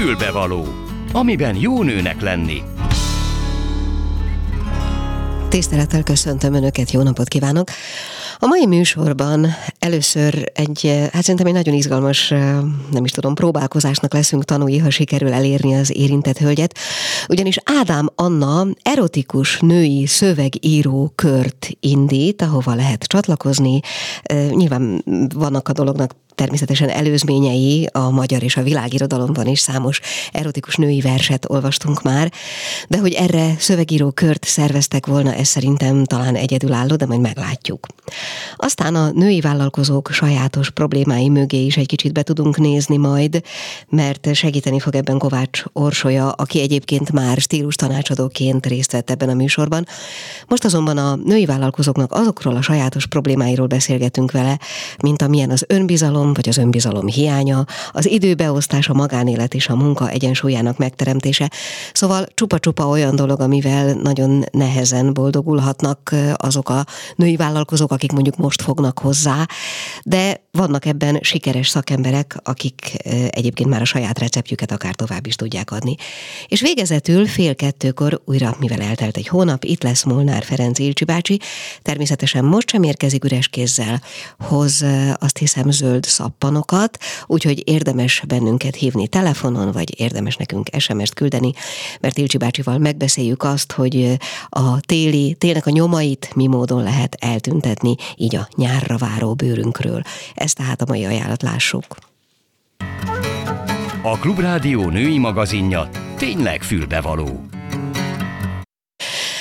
Fülbevaló, amiben jó nőnek lenni. Tisztelettel köszöntöm Önöket, jó napot kívánok! A mai műsorban először egy, hát szerintem egy nagyon izgalmas, nem is tudom, próbálkozásnak leszünk tanúi, ha sikerül elérni az érintett hölgyet. Ugyanis Ádám Anna erotikus női szövegíró kört indít, ahova lehet csatlakozni. Nyilván vannak a dolognak természetesen előzményei a magyar és a világirodalomban is számos erotikus női verset olvastunk már, de hogy erre szövegíró kört szerveztek volna, ez szerintem talán egyedülálló, de majd meglátjuk. Aztán a női vállalkozók sajátos problémái mögé is egy kicsit be tudunk nézni majd, mert segíteni fog ebben Kovács Orsolya, aki egyébként már stílus tanácsadóként részt vett ebben a műsorban. Most azonban a női vállalkozóknak azokról a sajátos problémáiról beszélgetünk vele, mint amilyen az önbizalom, vagy az önbizalom hiánya, az időbeosztás, a magánélet és a munka egyensúlyának megteremtése. Szóval csupa-csupa olyan dolog, amivel nagyon nehezen boldogulhatnak azok a női vállalkozók, akik mondjuk most fognak hozzá, de vannak ebben sikeres szakemberek, akik egyébként már a saját receptjüket akár tovább is tudják adni. És végezetül fél kettőkor újra, mivel eltelt egy hónap, itt lesz Molnár Ferenc Ilcsi bácsi, természetesen most sem érkezik üres kézzel, hoz azt hiszem zöld szappanokat, úgyhogy érdemes bennünket hívni telefonon, vagy érdemes nekünk SMS-t küldeni, mert Ilcsi bácsival megbeszéljük azt, hogy a téli, télnek a nyomait mi módon lehet eltüntetni, így a nyárra váró bőrünkről. Ezt tehát a mai ajánlat lássuk. A Klubrádió női magazinja tényleg fülbevaló.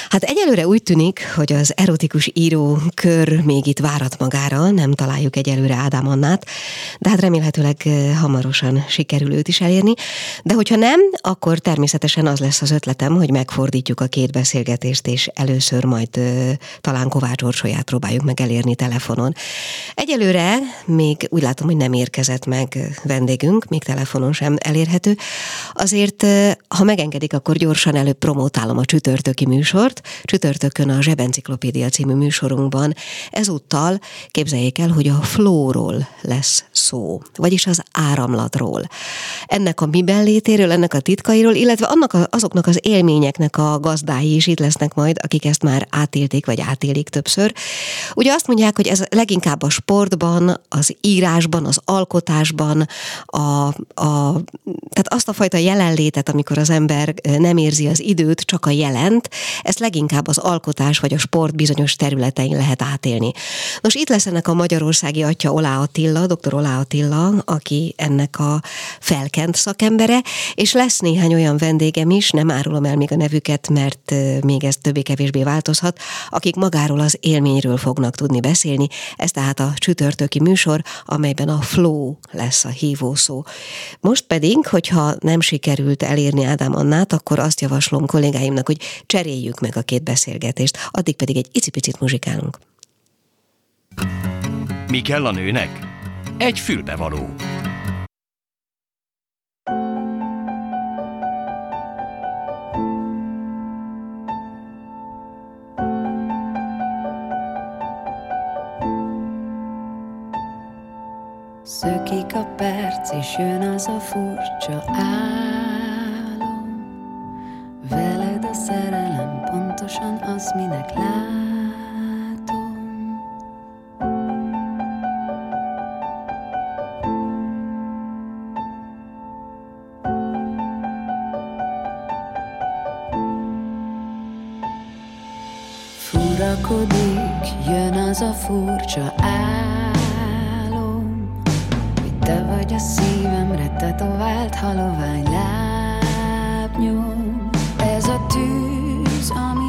Hát egyelőre úgy tűnik, hogy az erotikus író kör még itt várat magára, nem találjuk egyelőre Ádám Annát, de hát remélhetőleg eh, hamarosan sikerül őt is elérni. De hogyha nem, akkor természetesen az lesz az ötletem, hogy megfordítjuk a két beszélgetést, és először majd uh, talán Kovács Orsolyát próbáljuk meg elérni telefonon. Egyelőre még úgy látom, hogy nem érkezett meg vendégünk, még telefonon sem elérhető. Azért, ha megengedik, akkor gyorsan előbb promotálom a csütörtöki műsort, csütörtökön a Zsebenciklopédia című műsorunkban. Ezúttal képzeljék el, hogy a flóról lesz szó, vagyis az áramlatról. Ennek a miben létéről, ennek a titkairól, illetve annak a, azoknak az élményeknek a gazdái is itt lesznek majd, akik ezt már átélték, vagy átélik többször. Ugye azt mondják, hogy ez leginkább a sportban, az írásban, az alkotásban, a, a, tehát azt a fajta jelenlétet, amikor az ember nem érzi az időt, csak a jelent, ezt leginkább az alkotás vagy a sport bizonyos területein lehet átélni. Nos, itt lesz ennek a magyarországi atya Olá Attila, dr. Olá Attila, aki ennek a felkent szakembere, és lesz néhány olyan vendégem is, nem árulom el még a nevüket, mert még ez többé-kevésbé változhat, akik magáról az élményről fognak tudni beszélni. Ez tehát a csütörtöki műsor, amelyben a flow lesz a hívó szó. Most pedig, hogyha nem sikerült elérni Ádám Annát, akkor azt javaslom kollégáimnak, hogy cseréljük meg a két beszélgetést, addig pedig egy icipicit muzsikálunk. Mi kell a nőnek? Egy fülbevaló. Szökik a perc, és jön az a furcsa álom. Pontosan az, minek látom. Furakodik, jön az a furcsa álom, hogy te vagy a szívemre tetovált halovány lábnyom. Ez a tűz, ami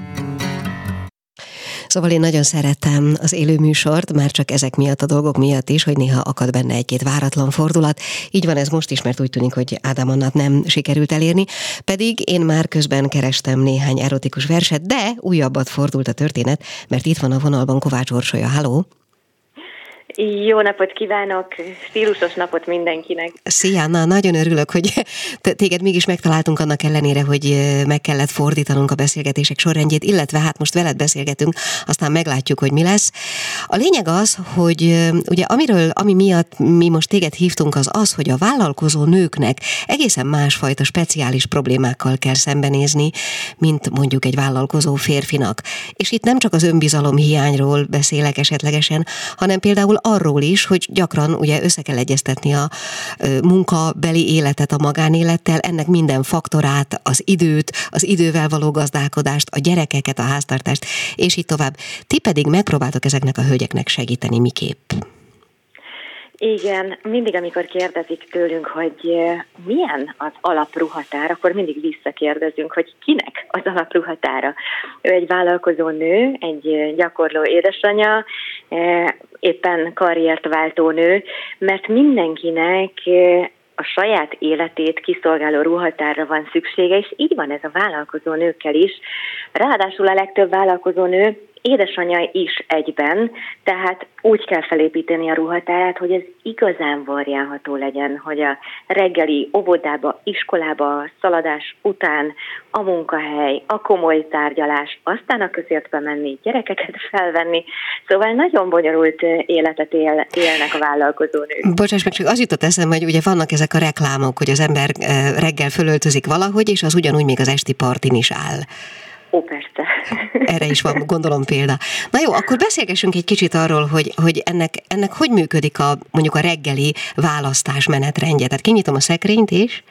Szóval én nagyon szeretem az élő műsort, már csak ezek miatt a dolgok miatt is, hogy néha akad benne egy-két váratlan fordulat. Így van ez most is, mert úgy tűnik, hogy Ádám Annát nem sikerült elérni. Pedig én már közben kerestem néhány erotikus verset, de újabbat fordult a történet, mert itt van a vonalban Kovács Orsolya. Halló! Jó napot kívánok, stílusos napot mindenkinek. Szia, na, nagyon örülök, hogy téged mégis megtaláltunk annak ellenére, hogy meg kellett fordítanunk a beszélgetések sorrendjét, illetve hát most veled beszélgetünk, aztán meglátjuk, hogy mi lesz. A lényeg az, hogy ugye amiről, ami miatt mi most téged hívtunk, az az, hogy a vállalkozó nőknek egészen másfajta speciális problémákkal kell szembenézni, mint mondjuk egy vállalkozó férfinak. És itt nem csak az önbizalom hiányról beszélek esetlegesen, hanem például arról is, hogy gyakran ugye össze kell egyeztetni a munkabeli életet a magánélettel, ennek minden faktorát, az időt, az idővel való gazdálkodást, a gyerekeket, a háztartást, és így tovább. Ti pedig megpróbáltok ezeknek a hölgyeknek segíteni miképp? Igen, mindig, amikor kérdezik tőlünk, hogy milyen az alapruhatár, akkor mindig visszakérdezünk, hogy kinek az alapruhatára. Ő egy vállalkozó nő, egy gyakorló édesanyja, éppen karriert váltó nő, mert mindenkinek a saját életét kiszolgáló ruhatárra van szüksége, és így van ez a vállalkozó nőkkel is. Ráadásul a legtöbb vállalkozó nő édesanyja is egyben, tehát úgy kell felépíteni a ruhatárát, hogy ez igazán variálható legyen, hogy a reggeli óvodába, iskolába, szaladás után, a munkahely, a komoly tárgyalás, aztán a közértbe menni, gyerekeket felvenni. Szóval nagyon bonyolult életet él, élnek a vállalkozónők. Bocsáss meg, csak az jutott eszembe, hogy ugye vannak ezek a reklámok, hogy az ember reggel fölöltözik valahogy, és az ugyanúgy még az esti partin is áll. Ó, persze. Erre is van, gondolom példa. Na jó, akkor beszélgessünk egy kicsit arról, hogy, hogy ennek, ennek hogy működik a, mondjuk a reggeli választás menetrendje. Tehát kinyitom a szekrényt, és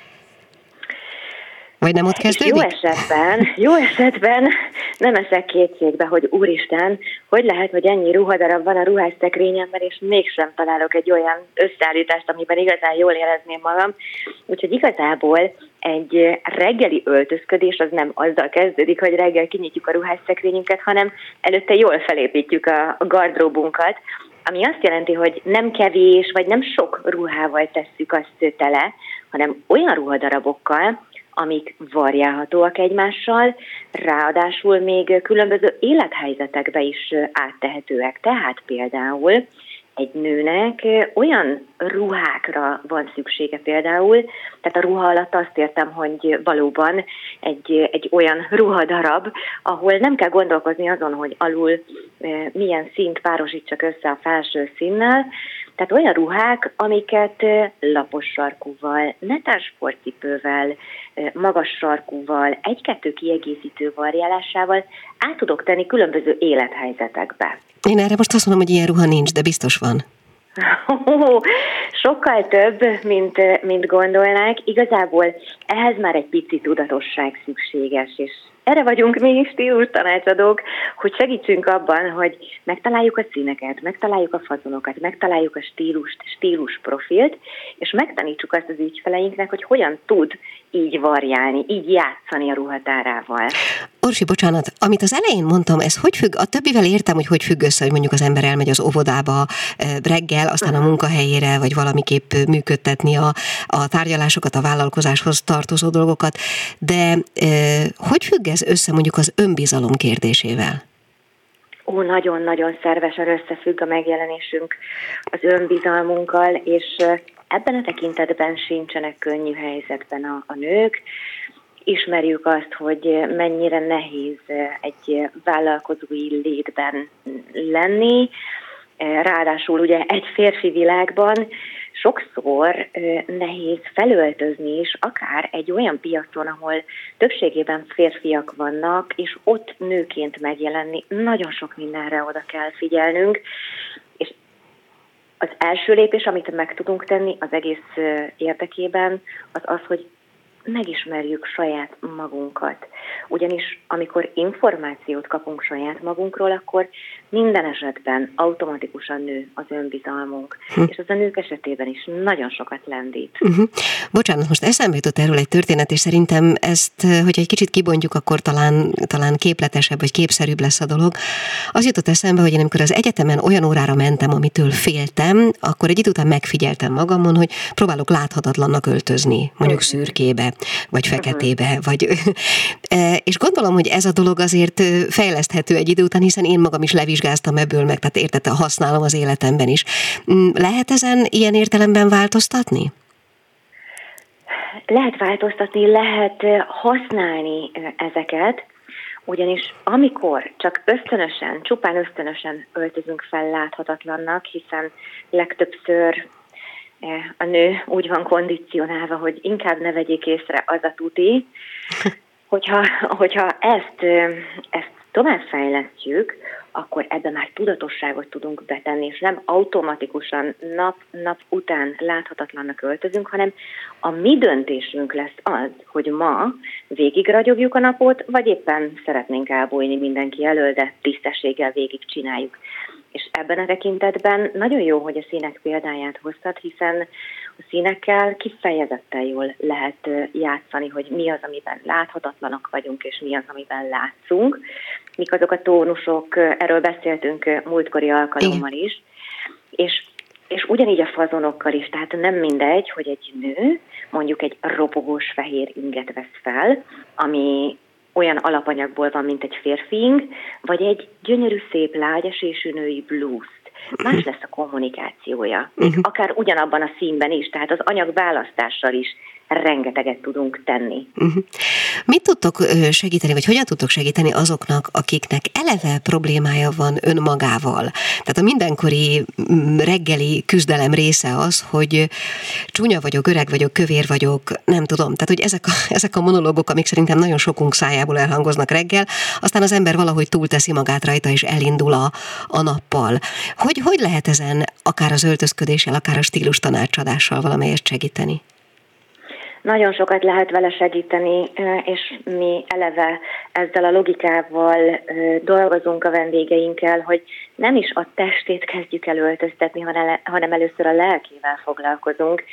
vagy nem ott kezdődik? Jó esetben, jó esetben nem eszek kétségbe, hogy úristen, hogy lehet, hogy ennyi ruhadarab van a ruhásszekrényemben, és mégsem találok egy olyan összeállítást, amiben igazán jól érezném magam. Úgyhogy igazából egy reggeli öltözködés az nem azzal kezdődik, hogy reggel kinyitjuk a ruhásszekrényünket, hanem előtte jól felépítjük a gardróbunkat, ami azt jelenti, hogy nem kevés, vagy nem sok ruhával tesszük azt tele, hanem olyan ruhadarabokkal, amik variálhatóak egymással, ráadásul még különböző élethelyzetekbe is áttehetőek. Tehát például egy nőnek olyan ruhákra van szüksége például, tehát a ruha alatt azt értem, hogy valóban egy, egy olyan ruhadarab, ahol nem kell gondolkozni azon, hogy alul milyen színt párosítsak össze a felső színnel, tehát olyan ruhák, amiket lapos sarkúval, netán sportcipővel, magas sarkúval, egy-kettő kiegészítő variálásával át tudok tenni különböző élethelyzetekbe. Én erre most azt mondom, hogy ilyen ruha nincs, de biztos van. Sokkal több, mint, mint gondolnák. Igazából ehhez már egy pici tudatosság szükséges, és erre vagyunk mi is stílus tanácsadók, hogy segítsünk abban, hogy megtaláljuk a színeket, megtaláljuk a fazonokat, megtaláljuk a stílust, stílus profilt, és megtanítsuk azt az ügyfeleinknek, hogy hogyan tud így variálni, így játszani a ruhatárával. Orsi, bocsánat, amit az elején mondtam, ez hogy függ, a többivel értem, hogy hogy függ össze, hogy mondjuk az ember elmegy az óvodába eh, reggel, aztán a munkahelyére, vagy valamiképp működtetni a, a tárgyalásokat, a vállalkozáshoz tartozó dolgokat, de e, hogy függ ez össze mondjuk az önbizalom kérdésével? Ó, nagyon-nagyon szervesen összefügg a megjelenésünk az önbizalmunkkal, és ebben a tekintetben sincsenek könnyű helyzetben a, a nők. Ismerjük azt, hogy mennyire nehéz egy vállalkozói létben lenni, ráadásul ugye egy férfi világban sokszor nehéz felöltözni is, akár egy olyan piacon, ahol többségében férfiak vannak, és ott nőként megjelenni, nagyon sok mindenre oda kell figyelnünk, az első lépés, amit meg tudunk tenni az egész érdekében, az az, hogy megismerjük saját magunkat. ugyanis amikor információt kapunk saját magunkról, akkor minden esetben automatikusan nő az önbizalmunk, hm. és az a nők esetében is nagyon sokat lendít. Uh-huh. Bocsánat, most eszembe jutott erről egy történet, és szerintem ezt, hogyha egy kicsit kibontjuk, akkor talán, talán képletesebb vagy képszerűbb lesz a dolog. Az jutott eszembe, hogy én amikor az egyetemen olyan órára mentem, amitől féltem, akkor egy idő után megfigyeltem magamon, hogy próbálok láthatatlannak öltözni, mondjuk szürkébe, vagy feketébe, vagy... E, és gondolom, hogy ez a dolog azért fejleszthető egy idő után, hiszen én magam is levizsgáztam ebből meg, tehát értette, használom az életemben is. Mm, lehet ezen ilyen értelemben változtatni? Lehet változtatni, lehet használni ezeket, ugyanis amikor csak ösztönösen, csupán ösztönösen öltözünk fel láthatatlannak, hiszen legtöbbször a nő úgy van kondicionálva, hogy inkább ne vegyék észre az a tuti, hogyha, hogyha ezt, ezt továbbfejlesztjük, akkor ebben már tudatosságot tudunk betenni, és nem automatikusan nap-nap után láthatatlannak öltözünk, hanem a mi döntésünk lesz az, hogy ma végig ragyogjuk a napot, vagy éppen szeretnénk elbújni mindenki elől, de tisztességgel végig csináljuk. És ebben a tekintetben nagyon jó, hogy a színek példáját hoztad, hiszen a színekkel kifejezetten jól lehet játszani, hogy mi az, amiben láthatatlanak vagyunk, és mi az, amiben látszunk. Mik azok a tónusok, erről beszéltünk múltkori alkalommal is. És és ugyanígy a fazonokkal is, tehát nem mindegy, hogy egy nő mondjuk egy ropogós fehér inget vesz fel, ami olyan alapanyagból van, mint egy férfiing, vagy egy gyönyörű, szép, lágyesésű női blues más lesz a kommunikációja. Még uh-huh. akár ugyanabban a színben is, tehát az anyag választással is rengeteget tudunk tenni. Uh-huh. Mit tudtok segíteni, vagy hogyan tudtok segíteni azoknak, akiknek eleve problémája van önmagával? Tehát a mindenkori mm, reggeli küzdelem része az, hogy csúnya vagyok, öreg vagyok, kövér vagyok, nem tudom. Tehát, hogy ezek a, ezek a monológok, amik szerintem nagyon sokunk szájából elhangoznak reggel, aztán az ember valahogy túlteszi magát rajta, és elindul a, a nappal. Hogy, hogy lehet ezen akár az öltözködéssel, akár a stílus tanácsadással valamelyest segíteni? Nagyon sokat lehet vele segíteni, és mi eleve ezzel a logikával dolgozunk a vendégeinkkel, hogy nem is a testét kezdjük el hanem először a lelkével foglalkozunk.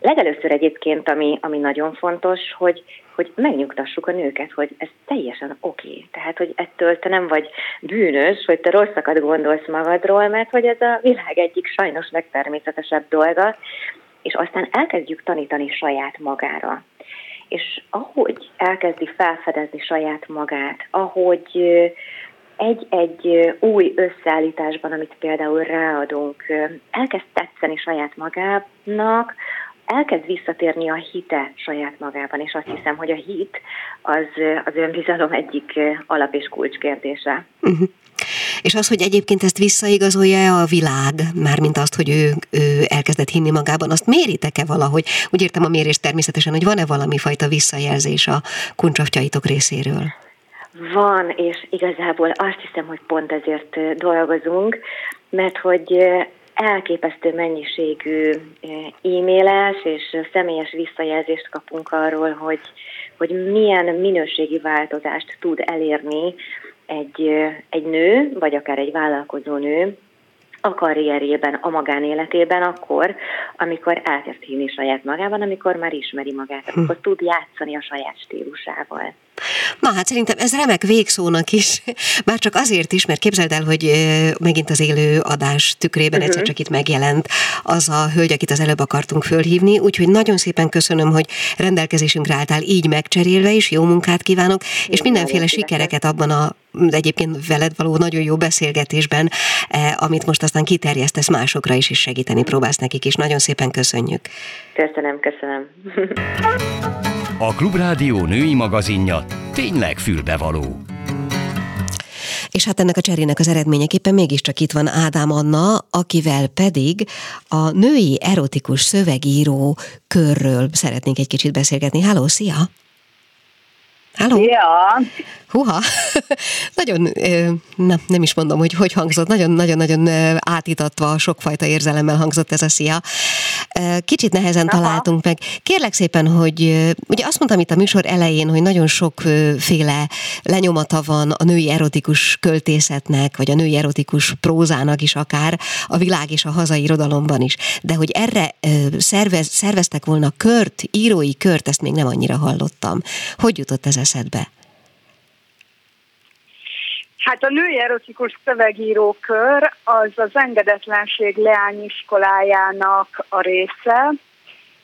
Legelőször egyébként, ami, ami nagyon fontos, hogy, hogy megnyugtassuk a nőket, hogy ez teljesen oké. Okay. Tehát, hogy ettől te nem vagy bűnös, hogy te rosszakat gondolsz magadról, mert hogy ez a világ egyik sajnos legtermészetesebb dolga, és aztán elkezdjük tanítani saját magára. És ahogy elkezdi felfedezni saját magát, ahogy egy-egy új összeállításban, amit például ráadunk, elkezd tetszeni saját magának, elkezd visszatérni a hite saját magában, és azt hiszem, hogy a hit az az önbizalom egyik alap és kulcskérdése. Uh-huh. És az, hogy egyébként ezt visszaigazolja a világ, mármint azt, hogy ő, ő elkezdett hinni magában, azt méritek-e valahogy? Úgy értem a mérés természetesen, hogy van-e valami fajta visszajelzés a kuncsaftyaitok részéről? Van, és igazából azt hiszem, hogy pont ezért dolgozunk, mert hogy elképesztő mennyiségű e-mailes és személyes visszajelzést kapunk arról, hogy, hogy milyen minőségi változást tud elérni egy, egy nő, vagy akár egy vállalkozó nő a karrierjében, a magánéletében akkor, amikor elkezd hinni saját magában, amikor már ismeri magát, akkor tud játszani a saját stílusával. Na hát szerintem ez remek végszónak is, már csak azért is, mert képzeld el, hogy megint az élő adás tükrében uh-huh. egyszer csak itt megjelent az a hölgy, akit az előbb akartunk fölhívni, úgyhogy nagyon szépen köszönöm, hogy rendelkezésünkre álltál így megcserélve, és jó munkát kívánok, és mindenféle sikereket abban a egyébként veled való nagyon jó beszélgetésben, eh, amit most aztán kiterjesztesz másokra is, és segíteni próbálsz nekik is. Nagyon szépen köszönjük. Köszönöm, köszönöm. A Klubrádió női magazinja tényleg fülbevaló. És hát ennek a cserének az eredményeképpen mégiscsak itt van Ádám Anna, akivel pedig a női erotikus szövegíró körről szeretnénk egy kicsit beszélgetni. Háló, szia! Háló? Ja. Huha, nagyon, na, nem is mondom, hogy hogy hangzott, nagyon-nagyon-nagyon átítatva, sokfajta érzelemmel hangzott ez a szia. Kicsit nehezen Aha. találtunk meg. Kérlek szépen, hogy ugye azt mondtam itt a műsor elején, hogy nagyon sokféle lenyomata van a női erotikus költészetnek, vagy a női erotikus prózának is akár, a világ és a hazai irodalomban is. De hogy erre szervez, szerveztek volna kört, írói kört, ezt még nem annyira hallottam. Hogy jutott ez eszedbe? Hát a női erotikus szövegírókör az az engedetlenség leányiskolájának a része,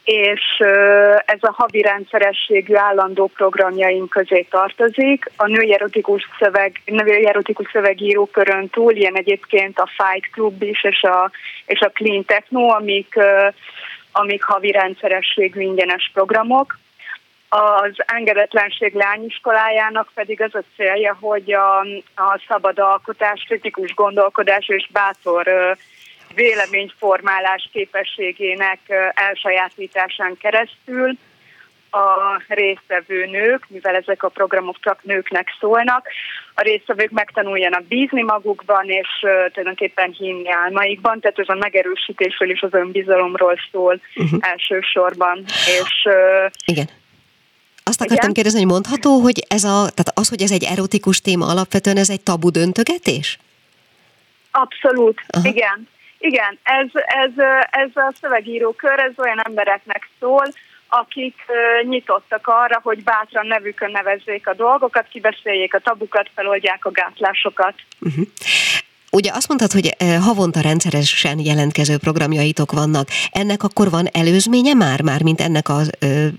és ez a havi rendszerességű állandó programjaink közé tartozik. A női erotikus, szöveg, női erotikus szövegírókörön túl ilyen egyébként a Fight Club is, és a, és a Clean Techno, amik, amik havi rendszerességű ingyenes programok. Az engedetlenség lányiskolájának pedig az a célja, hogy a, a szabad alkotás, kritikus gondolkodás és bátor véleményformálás képességének elsajátításán keresztül a résztvevő nők, mivel ezek a programok csak nőknek szólnak, a résztvevők megtanuljanak bízni magukban, és tulajdonképpen hinni álmaikban, tehát ez a megerősítésről és az önbizalomról szól uh-huh. elsősorban. És, Igen. Azt akartam Igen? kérdezni, hogy mondható, hogy ez a, tehát az, hogy ez egy erotikus téma alapvetően, ez egy tabu döntögetés? Abszolút, Aha. igen. Igen, ez, ez, ez a szövegírókör, ez olyan embereknek szól, akik nyitottak arra, hogy bátran nevükön nevezzék a dolgokat, kibeszéljék a tabukat, feloldják a gátlásokat. Uh-huh. Ugye azt mondtad, hogy havonta rendszeresen jelentkező programjaitok vannak. Ennek akkor van előzménye már, már mint ennek a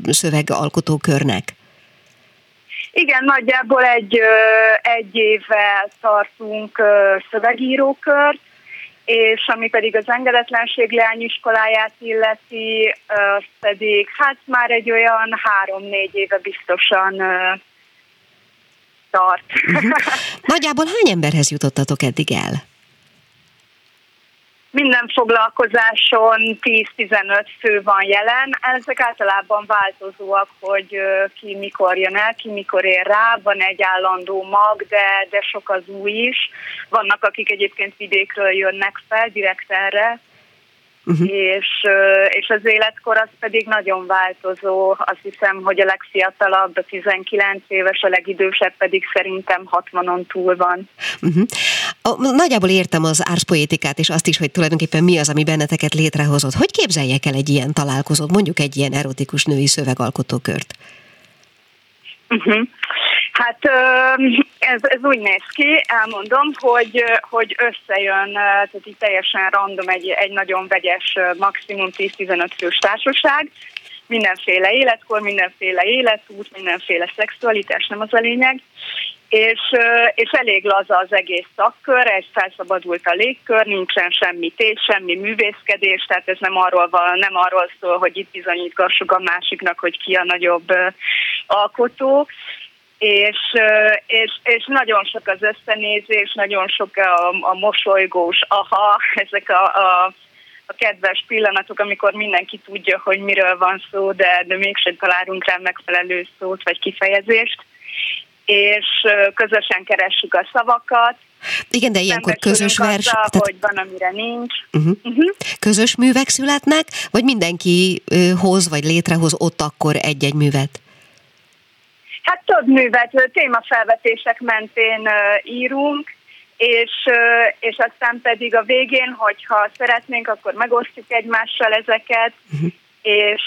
szövegalkotókörnek? Igen, nagyjából egy, egy évvel tartunk szövegírókört, és ami pedig az engedetlenség leányiskoláját illeti, az pedig hát már egy olyan három-négy éve biztosan tart. Uh-huh. Nagyjából hány emberhez jutottatok eddig el? Minden foglalkozáson 10-15 fő van jelen. Ezek általában változóak, hogy ki mikor jön el, ki mikor ér rá. Van egy állandó mag, de, de sok az új is. Vannak, akik egyébként vidékről jönnek fel direkt erre, uh-huh. és, és az életkor az pedig nagyon változó. Azt hiszem, hogy a legfiatalabb a 19 éves, a legidősebb pedig szerintem 60-on túl van. Uh-huh. A, nagyjából értem az árszpoétikát, és azt is, hogy tulajdonképpen mi az, ami benneteket létrehozott. Hogy képzeljek el egy ilyen találkozót, mondjuk egy ilyen erotikus női szövegalkotókört? Uh-huh. Hát ez, ez úgy néz ki, elmondom, hogy, hogy összejön, tehát így teljesen random egy, egy nagyon vegyes, maximum 10-15 fős társaság, mindenféle életkor, mindenféle életút, mindenféle szexualitás, nem az a lényeg, és, és elég laza az egész szakkör, egy felszabadult a légkör, nincsen semmi tét, semmi művészkedés, tehát ez nem arról, van, nem arról szól, hogy itt bizonyítgassuk a másiknak, hogy ki a nagyobb alkotó, és, és, és nagyon sok az összenézés, nagyon sok a, a mosolygós aha, ezek a, a, a kedves pillanatok, amikor mindenki tudja, hogy miről van szó, de, de mégsem találunk rá megfelelő szót vagy kifejezést, és közösen keressük a szavakat, igen, de ilyenkor közös vers... Azzal, tehát... hogy van, amire nincs. Uh-huh. Uh-huh. Közös művek születnek, vagy mindenki hoz, vagy létrehoz ott akkor egy-egy művet? Hát több művet, témafelvetések mentén írunk, és, és aztán pedig a végén, hogyha szeretnénk, akkor megosztjuk egymással ezeket, uh-huh. És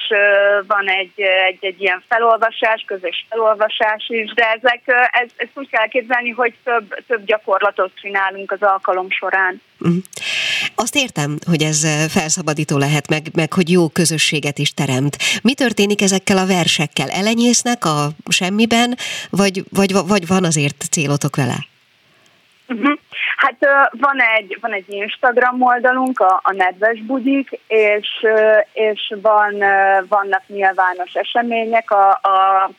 van egy, egy, egy ilyen felolvasás, közös felolvasás is, de ezek, ez, ezt úgy kell képzelni, hogy több, több gyakorlatot csinálunk az alkalom során. Uh-huh. Azt értem, hogy ez felszabadító lehet, meg, meg hogy jó közösséget is teremt. Mi történik ezekkel a versekkel? Elenyésznek a semmiben, vagy, vagy, vagy van azért célotok vele? Uh-huh. Hát van egy, van egy Instagram oldalunk, a, a Nedves Budik, és, és van, vannak nyilvános események. A, a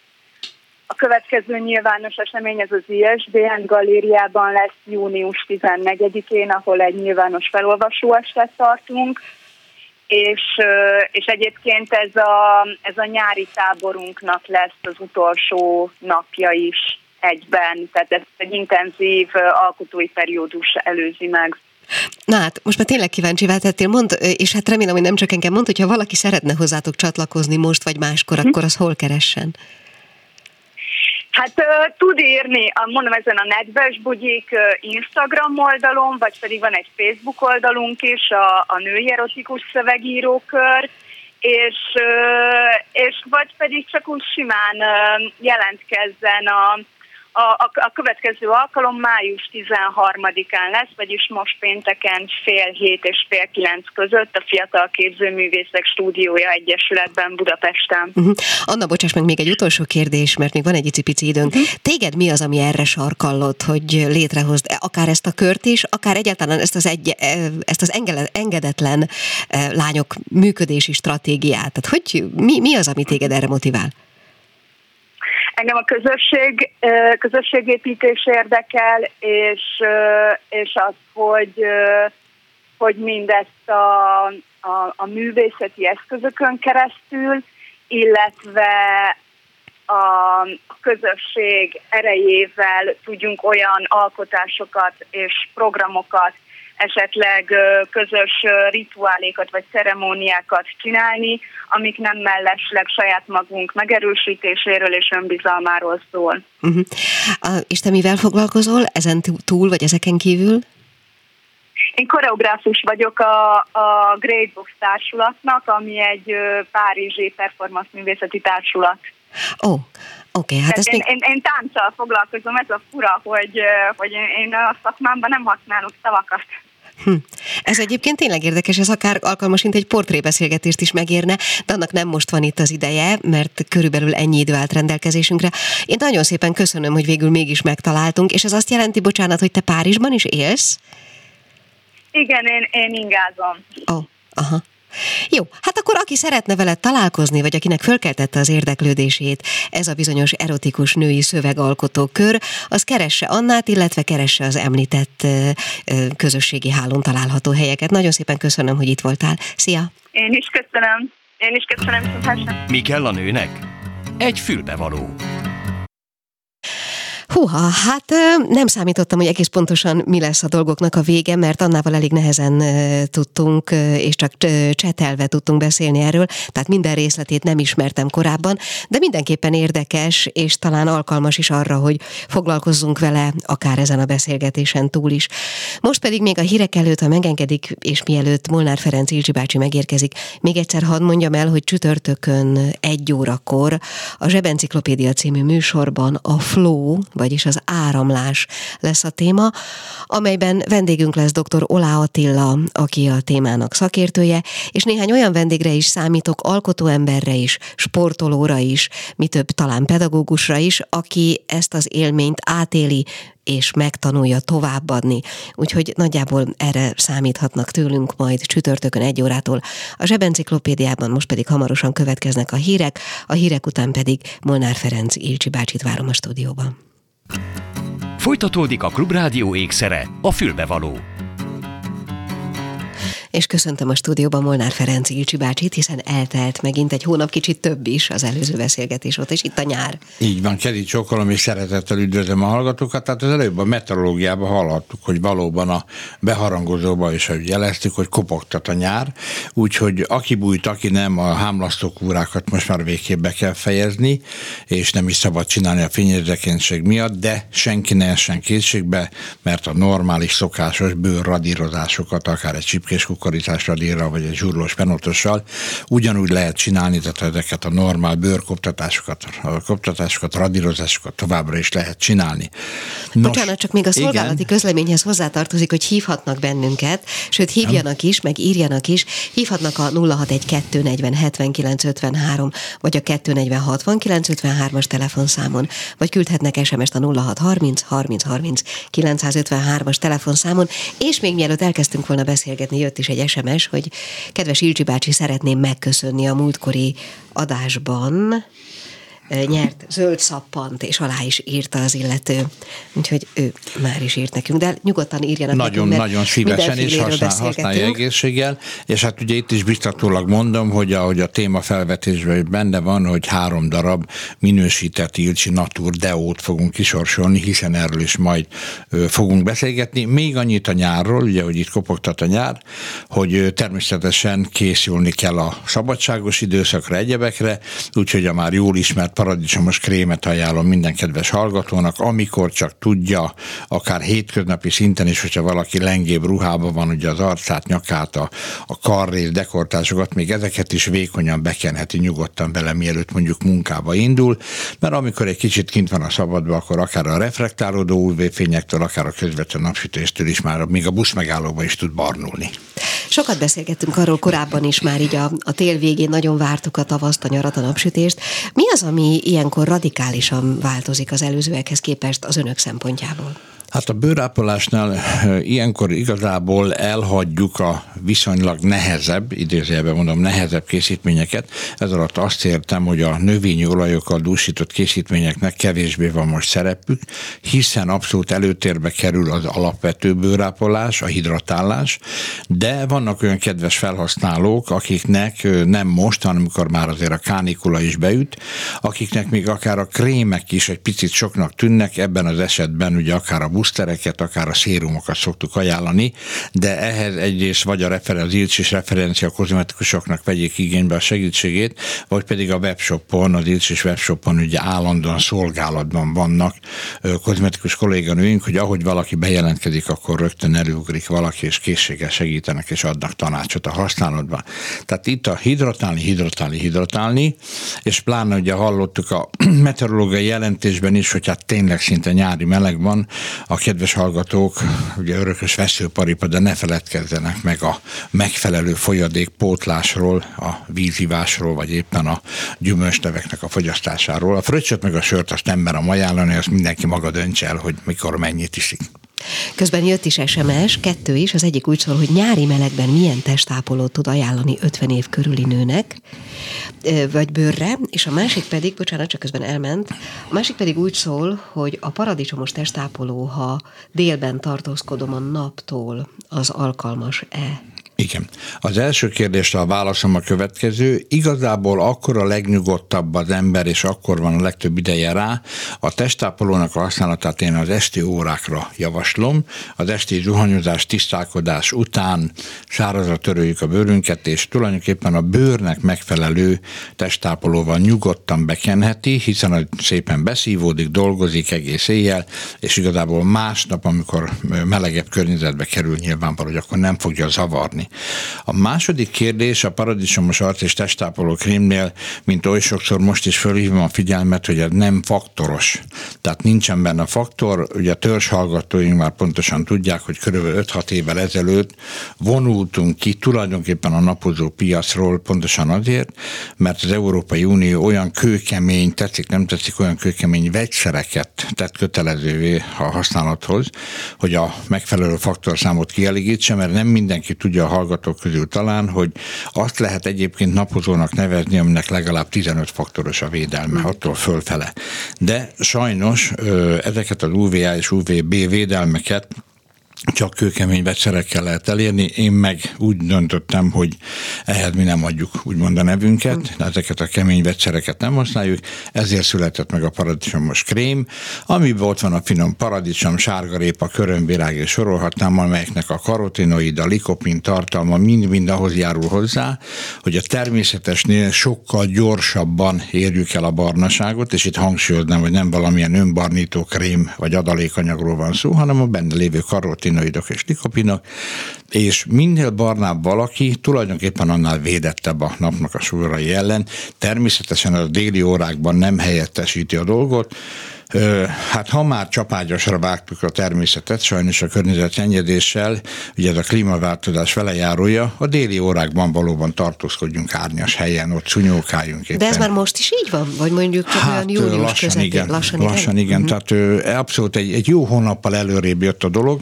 a következő nyilvános esemény ez az ISBN galériában lesz június 14-én, ahol egy nyilvános felolvasóestet tartunk, és, és egyébként ez a, ez a nyári táborunknak lesz az utolsó napja is egyben, tehát ez egy intenzív alkotói periódus előzi meg. Na hát, most már tényleg kíváncsi tettél, mond, és hát remélem, hogy nem csak engem mond, hogyha valaki szeretne hozzátok csatlakozni most vagy máskor, hm. akkor az hol keressen? Hát uh, tud írni, mondom ezen a nedves bugyik uh, Instagram oldalon, vagy pedig van egy Facebook oldalunk is, a, a női erotikus szövegírókör, és, uh, és vagy pedig csak úgy simán uh, jelentkezzen a a, a, a következő alkalom május 13-án lesz, vagyis most pénteken fél hét és fél kilenc között a Fiatal Képzőművészek Stúdiója Egyesületben Budapesten. Uh-huh. Anna, bocsáss meg még egy utolsó kérdés, mert még van egy icipici időnk. Uh-huh. Téged mi az, ami erre sarkallott, hogy létrehozd akár ezt a kört is, akár egyáltalán ezt az, egy, ezt az engedetlen eh, lányok működési stratégiát? Tehát hogy, mi, mi az, ami téged erre motivál? Engem a közösség, közösségépítés érdekel, és, és az, hogy, hogy mindezt a, a, a művészeti eszközökön keresztül, illetve a közösség erejével tudjunk olyan alkotásokat és programokat esetleg közös rituálékat vagy ceremóniákat csinálni, amik nem mellesleg saját magunk megerősítéséről és önbizalmáról szól. Uh-huh. Uh, és te mivel foglalkozol ezen túl, vagy ezeken kívül? Én koreográfus vagyok a, a Great Box társulatnak, ami egy párizsi performance művészeti társulat. Ó, oh, Oké, okay, hát ezt én, még... én, én tánccal foglalkozom, ez a fura, hogy, hogy én a szakmámban nem használok szavakat. Hm. Ez egyébként tényleg érdekes, ez akár alkalmasint egy portrébeszélgetést is megérne, de annak nem most van itt az ideje, mert körülbelül ennyi idő állt rendelkezésünkre. Én nagyon szépen köszönöm, hogy végül mégis megtaláltunk, és ez azt jelenti, bocsánat, hogy te Párizsban is élsz? Igen, én, én ingázom. Ó, oh. Jó, hát akkor aki szeretne veled találkozni, vagy akinek fölkeltette az érdeklődését ez a bizonyos erotikus női szövegalkotó kör, az keresse Annát, illetve keresse az említett közösségi hálón található helyeket. Nagyon szépen köszönöm, hogy itt voltál. Szia! Én is köszönöm. Én is köszönöm, Mi kell a nőnek? Egy fülbevaló. Húha, hát nem számítottam, hogy egész pontosan mi lesz a dolgoknak a vége, mert annával elég nehezen tudtunk, és csak csetelve tudtunk beszélni erről, tehát minden részletét nem ismertem korábban, de mindenképpen érdekes, és talán alkalmas is arra, hogy foglalkozzunk vele, akár ezen a beszélgetésen túl is. Most pedig még a hírek előtt, ha megengedik, és mielőtt Molnár Ferenc Ilcsi bácsi megérkezik, még egyszer hadd mondjam el, hogy csütörtökön egy órakor a Zsebenciklopédia című műsorban a Flow, vagyis az áramlás lesz a téma, amelyben vendégünk lesz dr. Olá Attila, aki a témának szakértője, és néhány olyan vendégre is számítok, alkotóemberre is, sportolóra is, mi több talán pedagógusra is, aki ezt az élményt átéli, és megtanulja továbbadni. Úgyhogy nagyjából erre számíthatnak tőlünk majd csütörtökön egy órától. A zsebenciklopédiában most pedig hamarosan következnek a hírek, a hírek után pedig Molnár Ferenc Ilcsi bácsit várom a stúdióban. Folytatódik a Klubrádió ékszere, a fülbevaló és köszöntöm a stúdióban Molnár Ferenc Ilcsi bácsit, hiszen eltelt megint egy hónap kicsit több is az előző beszélgetés ott, és itt a nyár. Így van, Keri Csokolom, és szeretettel üdvözlöm a hallgatókat. Tehát az előbb a meteorológiában hallhattuk, hogy valóban a beharangozóba is hogy jeleztük, hogy kopogtat a nyár, úgyhogy aki bújt, aki nem, a hámlasztókúrákat most már végképp be kell fejezni, és nem is szabad csinálni a fényérzékenység miatt, de senki ne essen készségbe, mert a normális, szokásos bőrradírozásokat, akár egy csipkés kukoricás délra, vagy egy zsurlós penotossal, ugyanúgy lehet csinálni, tehát ezeket a normál bőrkoptatásokat, a koptatásokat, radírozásokat továbbra is lehet csinálni. Nos, Bocsánat, csak még a szolgálati igen. közleményhez hozzátartozik, hogy hívhatnak bennünket, sőt hívjanak is, meg írjanak is, hívhatnak a 0612 vagy a 246 as telefonszámon, vagy küldhetnek SMS-t a 0630 30 30 953-as telefonszámon, és még mielőtt elkezdtünk volna beszélgetni, jött is egy SMS, hogy kedves Ilcsi bácsi, szeretném megköszönni a múltkori adásban nyert zöld szappant, és alá is írta az illető. Úgyhogy ő már is írt nekünk, de nyugodtan írjanak Nagyon, nekünk, nagyon szívesen és használ, használja egészséggel, és hát ugye itt is biztatólag mondom, hogy ahogy a téma felvetésben benne van, hogy három darab minősített Ilcsi Natur Deót fogunk kisorsolni, hiszen erről is majd fogunk beszélgetni. Még annyit a nyárról, ugye, hogy itt kopogtat a nyár, hogy természetesen készülni kell a szabadságos időszakra, egyebekre, úgyhogy a már jól ismert paradicsomos krémet ajánlom minden kedves hallgatónak, amikor csak tudja, akár hétköznapi szinten is, hogyha valaki lengébb ruhában van, ugye az arcát, nyakát, a, a karrés, dekortásokat, még ezeket is vékonyan bekenheti nyugodtan bele, mielőtt mondjuk munkába indul, mert amikor egy kicsit kint van a szabadban, akkor akár a reflektálódó UV-fényektől, akár a közvetlen napsütéstől is már még a busz megállóban is tud barnulni. Sokat beszélgettünk arról korábban is már így a, a tél végén, nagyon vártuk a tavaszt, a nyarat, a napsütést. Mi az, ami ilyenkor radikálisan változik az előzőekhez képest az önök szempontjából? Hát a bőrápolásnál ilyenkor igazából elhagyjuk a viszonylag nehezebb, idézőjelben mondom, nehezebb készítményeket. Ez alatt azt értem, hogy a növényi olajokkal dúsított készítményeknek kevésbé van most szerepük, hiszen abszolút előtérbe kerül az alapvető bőrápolás, a hidratálás, de vannak olyan kedves felhasználók, akiknek nem most, hanem amikor már azért a kánikula is beüt, akiknek még akár a krémek is egy picit soknak tűnnek, ebben az esetben ugye akár a busztereket, akár a szérumokat szoktuk ajánlani, de ehhez egyrészt vagy a refer, az és referencia kozmetikusoknak vegyék igénybe a segítségét, vagy pedig a webshopon, az és webshopon ugye állandóan szolgálatban vannak kozmetikus kolléganőink, hogy ahogy valaki bejelentkezik, akkor rögtön előugrik valaki, és készséggel segítenek, és adnak tanácsot a használatban. Tehát itt a hidratálni, hidratálni, hidratálni, és pláne ugye hallottuk a meteorológiai jelentésben is, hogy hát tényleg szinte nyári meleg van, a kedves hallgatók ugye örökös veszőparipa, de ne feledkezzenek meg a megfelelő folyadék pótlásról, a vízivásról, vagy éppen a gyümölcsteveknek a fogyasztásáról. A fröccsöt meg a sört azt nem merem ajánlani, azt mindenki maga döntse el, hogy mikor mennyit iszik. Közben jött is SMS, kettő is, az egyik úgy szól, hogy nyári melegben milyen testápolót tud ajánlani 50 év körüli nőnek, vagy bőrre, és a másik pedig, bocsánat, csak közben elment, a másik pedig úgy szól, hogy a paradicsomos testápoló, ha délben tartózkodom a naptól, az alkalmas-e? Igen. Az első kérdésre a válaszom a következő. Igazából akkor a legnyugodtabb az ember, és akkor van a legtöbb ideje rá. A testápolónak a használatát én az esti órákra javaslom. Az esti zuhanyozás, tisztálkodás után sárazra törőjük a bőrünket, és tulajdonképpen a bőrnek megfelelő testápolóval nyugodtan bekenheti, hiszen szépen beszívódik, dolgozik egész éjjel, és igazából másnap, amikor melegebb környezetbe kerül nyilvánvaló, hogy akkor nem fogja zavarni. A második kérdés a paradicsomos arc és testápoló krémnél, mint oly sokszor most is fölhívom a figyelmet, hogy ez nem faktoros. Tehát nincsen benne faktor, ugye a törzshallgatóink már pontosan tudják, hogy körülbelül 5-6 évvel ezelőtt vonultunk ki tulajdonképpen a napozó piacról pontosan azért, mert az Európai Unió olyan kőkemény, tetszik, nem tetszik, olyan kőkemény vegyszereket tett kötelezővé a használathoz, hogy a megfelelő faktorszámot kielégítse, mert nem mindenki tudja a hallgatók közül talán, hogy azt lehet egyébként napozónak nevezni, aminek legalább 15 faktoros a védelme, mm. attól fölfele. De sajnos ezeket az UVA és UVB védelmeket csak kőkemény vegyszerekkel lehet elérni. Én meg úgy döntöttem, hogy ehhez mi nem adjuk úgymond a nevünket, de ezeket a kemény vegyszereket nem használjuk, ezért született meg a paradicsomos krém, amiben ott van a finom paradicsom, sárgarépa, körömvirág és sorolhatnám, amelyeknek a karotinoid, a likopin tartalma mind-mind ahhoz járul hozzá, hogy a természetesnél sokkal gyorsabban érjük el a barnaságot, és itt hangsúlyoznám, hogy nem valamilyen önbarnító krém vagy adalékanyagról van szó, hanem a benne lévő karotin karotinoidok és likopinok, és minél barnább valaki, tulajdonképpen annál védettebb a napnak a súlyai ellen. Természetesen a déli órákban nem helyettesíti a dolgot, Hát ha már csapágyasra vágtuk a természetet, sajnos a környezet szennyezéssel, ugye ez a klímaváltozás velejárója, a déli órákban valóban tartózkodjunk árnyas helyen, ott szunyókáljunk éppen. De ez már most is így van? Vagy mondjuk csak hát, olyan július lassan közepén? igen, lassan, lassan igen. Uh-huh. Tehát abszolút egy, egy jó hónappal előrébb jött a dolog,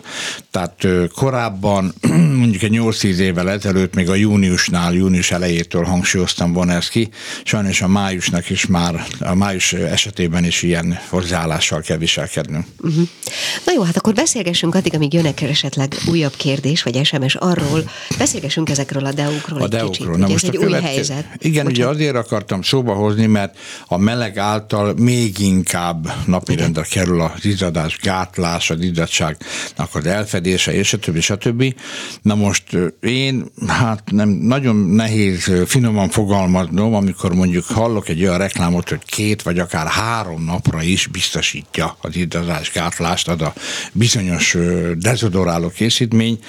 tehát korábban mondjuk egy 8-10 évvel ezelőtt még a júniusnál, június elejétől hangsúlyoztam volna ezt ki, sajnos a májusnak is már, a május esetében is ilyen hozzáállással kell viselkednünk. Uh-huh. Na jó, hát akkor beszélgessünk addig, amíg jönnek esetleg újabb kérdés, vagy SMS arról, beszélgessünk ezekről a deukról a egy deukról. kicsit. Na Ugye most ez egy a új követke... helyzet. Igen, Bocsánat. ugye azért akartam szóba hozni, mert a meleg által még inkább napirendre kerül az izzadás gátlás, az izzadságnak az elfedése, és a többi, többi. Na most én, hát nem, nagyon nehéz finoman fogalmaznom, amikor mondjuk hallok egy olyan reklámot, hogy két vagy akár három napra is biztosítja az izzadás gátlást, az a bizonyos dezodoráló készítmény,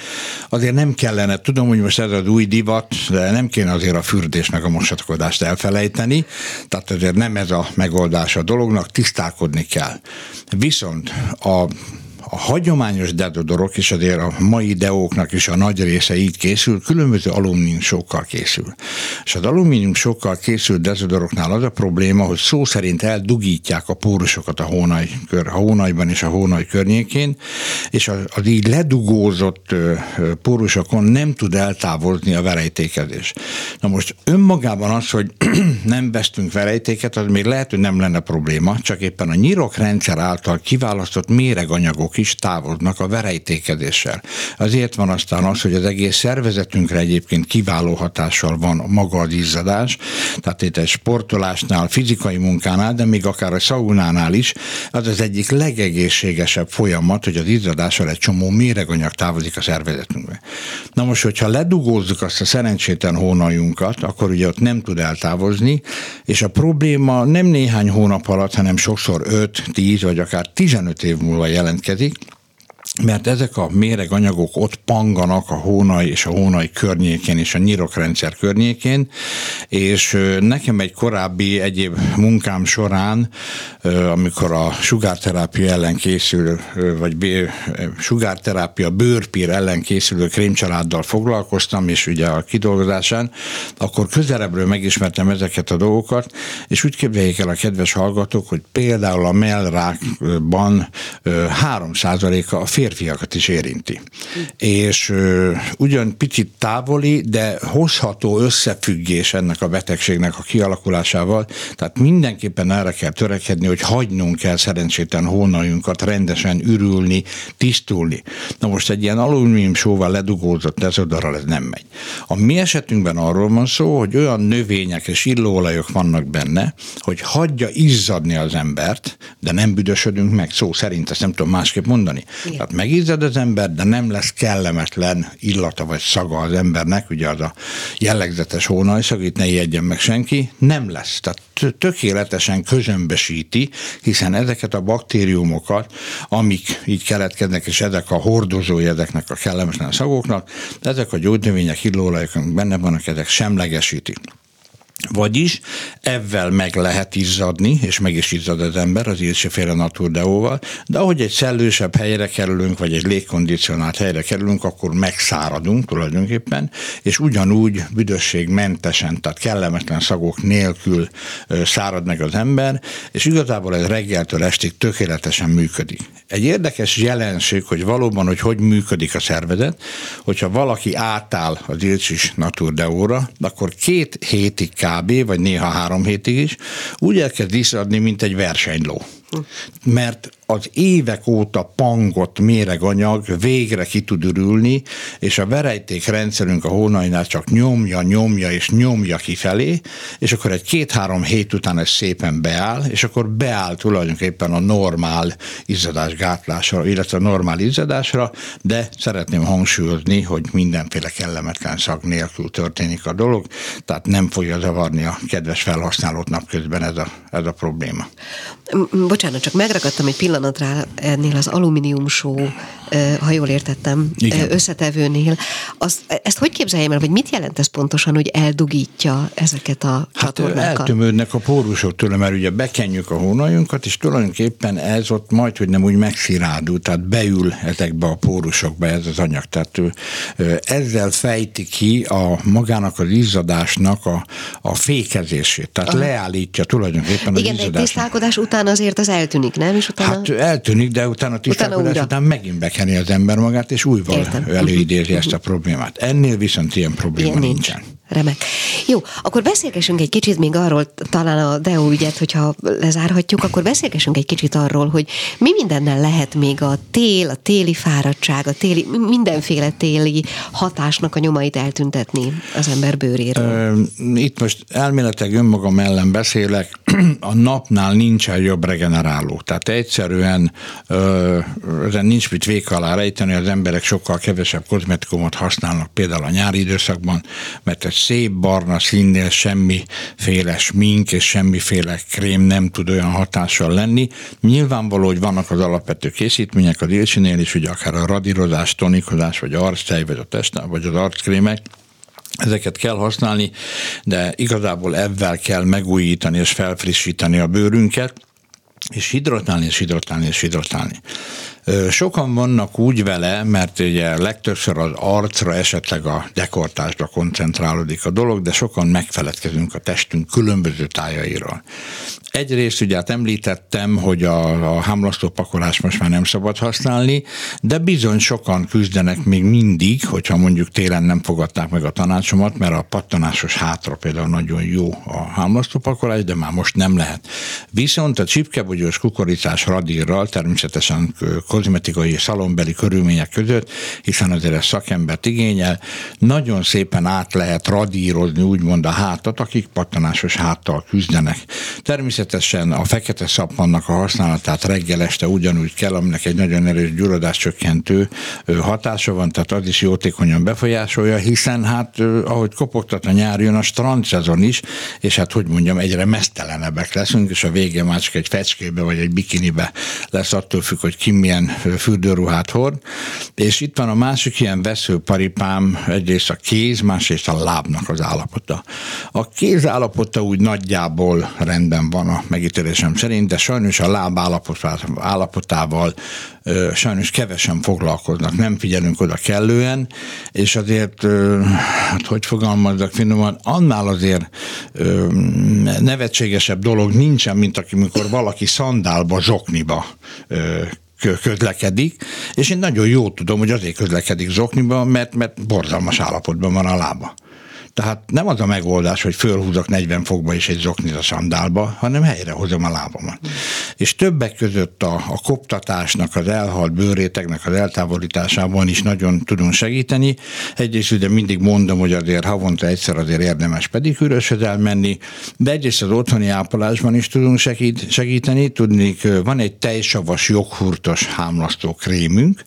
azért nem kellene, tudom, hogy most ez az új divat, de nem kéne azért a fürdés meg a mosatkodást elfelejteni, tehát azért nem ez a megoldás a dolognak, tisztálkodni kell. Viszont a a hagyományos dedodorok, és azért a mai deóknak is a nagy része így készül, különböző alumínium sokkal készül. És az alumínium sokkal készült dezodoroknál az a probléma, hogy szó szerint eldugítják a pórusokat a hónaj, kör, a hónajban és a hónaj környékén, és az, az így ledugózott pórusokon nem tud eltávozni a verejtékezés. Na most önmagában az, hogy nem vesztünk verejtéket, az még lehet, hogy nem lenne probléma, csak éppen a nyirokrendszer által kiválasztott méreganyagok is távoznak a verejtékezéssel. Azért van aztán az, hogy az egész szervezetünkre egyébként kiváló hatással van maga az izzadás, tehát itt egy sportolásnál, fizikai munkánál, de még akár a szaunánál is, az az egyik legegészségesebb folyamat, hogy az izzadással egy csomó méreganyag távozik a szervezetünkbe. Na most, hogyha ledugózzuk azt a szerencsétlen hónajunkat, akkor ugye ott nem tud eltávozni, és a probléma nem néhány hónap alatt, hanem sokszor 5, 10 vagy akár 15 év múlva jelentkezik, week. Mert ezek a méreganyagok ott panganak a hónaj és a hónaj környékén és a nyirokrendszer környékén, és nekem egy korábbi egyéb munkám során, amikor a sugárterápia ellen készül, vagy sugárterápia bőrpír ellen készülő krémcsaláddal foglalkoztam, és ugye a kidolgozásán, akkor közelebbről megismertem ezeket a dolgokat, és úgy képzeljék el a kedves hallgatók, hogy például a mellrákban 3%-a a férfiakat is érinti. És ugyan picit távoli, de hozható összefüggés ennek a betegségnek a kialakulásával, tehát mindenképpen erre kell törekedni, hogy hagynunk kell szerencsétlen hónajunkat rendesen ürülni, tisztulni. Na most egy ilyen alumínium sóval ledugózott dezodoral ez nem megy. A mi esetünkben arról van szó, hogy olyan növények és illóolajok vannak benne, hogy hagyja izzadni az embert, de nem büdösödünk meg, szó szerint, ezt nem tudom másképp mondani. Igen. Tehát megizzad az ember, de nem lesz kellemetlen illata vagy szaga az embernek, ugye az a jellegzetes hónajszag, itt ne ijedjen meg senki, nem lesz. Tehát tökéletesen közömbösíti, hiszen ezeket a baktériumokat, amik így keletkeznek, és ezek a hordozói ezeknek a kellemetlen szagoknak, ezek a gyógynövények, illóolajok, benne vannak, ezek semlegesítik. Vagyis ebben meg lehet izzadni, és meg is izzad az ember az Ilseféle Naturdeóval, de ahogy egy szellősebb helyre kerülünk, vagy egy légkondicionált helyre kerülünk, akkor megszáradunk tulajdonképpen, és ugyanúgy büdösségmentesen, tehát kellemetlen szagok nélkül szárad meg az ember, és igazából ez reggeltől estig tökéletesen működik. Egy érdekes jelenség, hogy valóban, hogy hogy működik a szervezet, hogyha valaki átáll az Ilcsis Naturdeóra, akkor két hétig kb., vagy néha három hétig is, úgy elkezd iszadni, mint egy versenyló. Mert az évek óta pangott méreganyag végre ki tud ürülni, és a verejték rendszerünk a hónainál csak nyomja, nyomja és nyomja kifelé, és akkor egy két-három hét után ez szépen beáll, és akkor beáll tulajdonképpen a normál izzadás gátlásra, illetve a normál izzadásra, de szeretném hangsúlyozni, hogy mindenféle kellemetlen szag nélkül történik a dolog, tehát nem fogja zavarni a kedves felhasználót napközben ez a, ez a probléma. Bocsánat, csak megragadtam egy pillanatra ennél az alumínium só ha jól értettem, Igen. összetevőnél. Az, ezt hogy képzeljem el, vagy mit jelent ez pontosan, hogy eldugítja ezeket a hát csatornákat? Eltömődnek a pórusok tőle, mert ugye bekenjük a hónajunkat, és tulajdonképpen ez ott majd, hogy nem úgy megszirádul, tehát beül ezekbe a pórusokba ez az anyag. Tehát ezzel fejti ki a magának az izzadásnak a, a fékezését, tehát Aha. leállítja tulajdonképpen Igen, az izzadásnak. Igen, tisztálkodás után azért az eltűnik, nem? És utána... Hát eltűnik, de utána a tisztálkodás utána, után megint bekeni az ember magát, és újval Értem. előidézi ezt a problémát. Ennél viszont ilyen probléma ilyen nincsen. Nincs. Remek. Jó, akkor beszélgessünk egy kicsit még arról, talán a DEO ügyet, hogyha lezárhatjuk, akkor beszélgessünk egy kicsit arról, hogy mi mindennel lehet még a tél, a téli fáradtság, a téli, mindenféle téli hatásnak a nyomait eltüntetni az ember bőréről. Itt most elméletek önmagam ellen beszélek, a napnál nincsen jobb regeneráló. Tehát egyszerűen ezen nincs mit vék alá rejteni, az emberek sokkal kevesebb kozmetikumot használnak például a nyári időszakban, mert egy szép barna színnél semmiféle smink és semmiféle krém nem tud olyan hatással lenni. Nyilvánvaló, hogy vannak az alapvető készítmények az ilcsinél is, ugye akár a radírozás, tonikozás, vagy arctej, vagy a test, vagy az arckrémek, Ezeket kell használni, de igazából ebben kell megújítani és felfrissíteni a bőrünket, és hidratálni, és hidratálni, és hidratálni. Sokan vannak úgy vele, mert ugye legtöbbször az arcra, esetleg a dekortásra koncentrálódik a dolog, de sokan megfeledkezünk a testünk különböző tájairól. Egyrészt ugye hát említettem, hogy a, a hámlasztó pakolás most már nem szabad használni, de bizony sokan küzdenek még mindig, hogyha mondjuk télen nem fogadták meg a tanácsomat, mert a pattanásos hátra például nagyon jó a hámlasztó pakolás, de már most nem lehet. Viszont a csipkebogyós kukoricás radírral természetesen kozmetikai és szalonbeli körülmények között, hiszen azért ez szakembert igényel, nagyon szépen át lehet radírozni úgymond a hátat, akik pattanásos háttal küzdenek. Természetesen a fekete szappannak a használatát reggel este ugyanúgy kell, aminek egy nagyon erős gyulladás csökkentő hatása van, tehát az is jótékonyan befolyásolja, hiszen hát ahogy kopogtat a nyár, jön a strand szezon is, és hát hogy mondjam, egyre mesztelenebbek leszünk, és a vége már csak egy fecskébe vagy egy bikinibe lesz attól függ, hogy ki milyen fürdőruhát hord, és itt van a másik ilyen veszőparipám, egyrészt a kéz, másrészt a lábnak az állapota. A kéz állapota úgy nagyjából rendben van a megítélésem szerint, de sajnos a láb állapotával sajnos kevesen foglalkoznak, nem figyelünk oda kellően, és azért, hát hogy fogalmazzak finoman, annál azért nevetségesebb dolog nincsen, mint amikor valaki szandálba, zsokniba közlekedik, és én nagyon jó tudom, hogy azért közlekedik zokniban, mert, mert borzalmas állapotban van a lába. Tehát nem az a megoldás, hogy fölhúzok 40 fokba és egy zoknit a sandálba, hanem helyrehozom a lábamat. És többek között a, a koptatásnak, az elhalt bőréteknek az eltávolításában is nagyon tudunk segíteni. Egyrészt ugye mindig mondom, hogy azért havonta egyszer azért érdemes pedikűröshöz elmenni, de egyrészt az otthoni ápolásban is tudunk segít, segíteni. Tudni, van egy tejsavas joghurtos hámlasztó krémünk,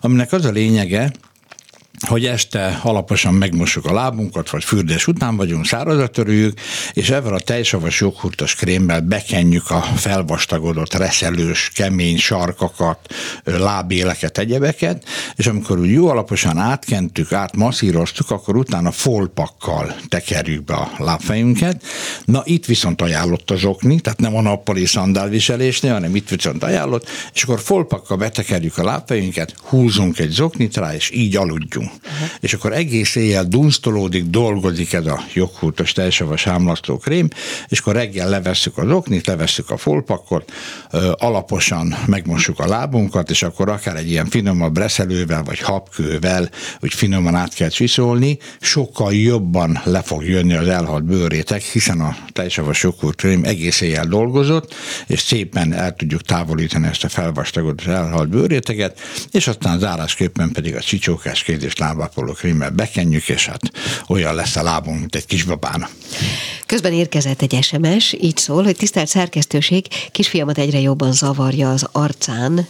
aminek az a lényege, hogy este alaposan megmosuk a lábunkat, vagy fürdés után vagyunk, szárazat törüljük, és ezzel a tejsavas joghurtos krémmel bekenjük a felvastagodott, reszelős, kemény sarkakat, lábéleket, egyebeket, és amikor úgy jó alaposan átkentük, átmasszíroztuk, akkor utána folpakkal tekerjük be a lábfejünket. Na itt viszont ajánlott az okni, tehát nem a nappali szandálviselésnél, hanem itt viszont ajánlott, és akkor folpakkal betekerjük a lábfejünket, húzunk egy zoknit rá, és így aludjunk Uh-huh. És akkor egész éjjel dunsztolódik, dolgozik ez a joghurtos tejsavas hámlasztó krém, és akkor reggel levesszük az oknit, levesszük a folpakot, alaposan megmossuk a lábunkat, és akkor akár egy ilyen finomabb reszelővel, vagy habkővel, hogy finoman át kell csiszolni, sokkal jobban le fog jönni az elhalt bőrétek, hiszen a tejsavas joghurtkrém egész éjjel dolgozott, és szépen el tudjuk távolítani ezt a felvastagodott elhalt bőréteget, és aztán zárásképpen pedig a csicsókás kéz és lábápoló krémmel bekenjük, és hát olyan lesz a lábunk, mint egy kisbabána. Közben érkezett egy SMS, így szól, hogy tisztelt szerkesztőség, kisfiamat egyre jobban zavarja az arcán,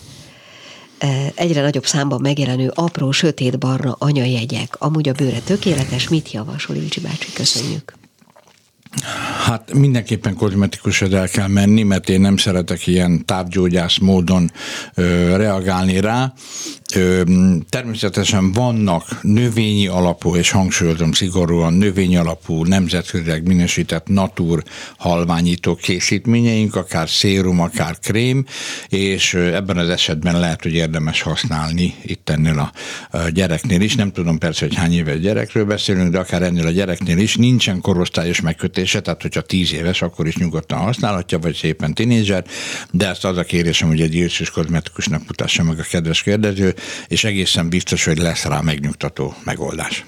e, egyre nagyobb számban megjelenő apró, sötét-barna anyajegyek. Amúgy a bőre tökéletes, mit javasol Ilcsi bácsi? Köszönjük. Hát mindenképpen kozmetikusod el kell menni, mert én nem szeretek ilyen távgyógyász módon ö, reagálni rá. Természetesen vannak növényi alapú, és hangsúlyozom szigorúan növényi alapú, nemzetközileg minősített natur halványító készítményeink, akár szérum, akár krém, és ebben az esetben lehet, hogy érdemes használni itt ennél a gyereknél is. Nem tudom persze, hogy hány éves gyerekről beszélünk, de akár ennél a gyereknél is nincsen korosztályos megkötése, tehát hogyha 10 éves, akkor is nyugodtan használhatja, vagy szépen tinédzser, de ezt az a kérésem, hogy egy írszűs kozmetikusnak mutassa meg a kedves kérdező, és egészen biztos, hogy lesz rá megnyugtató megoldás.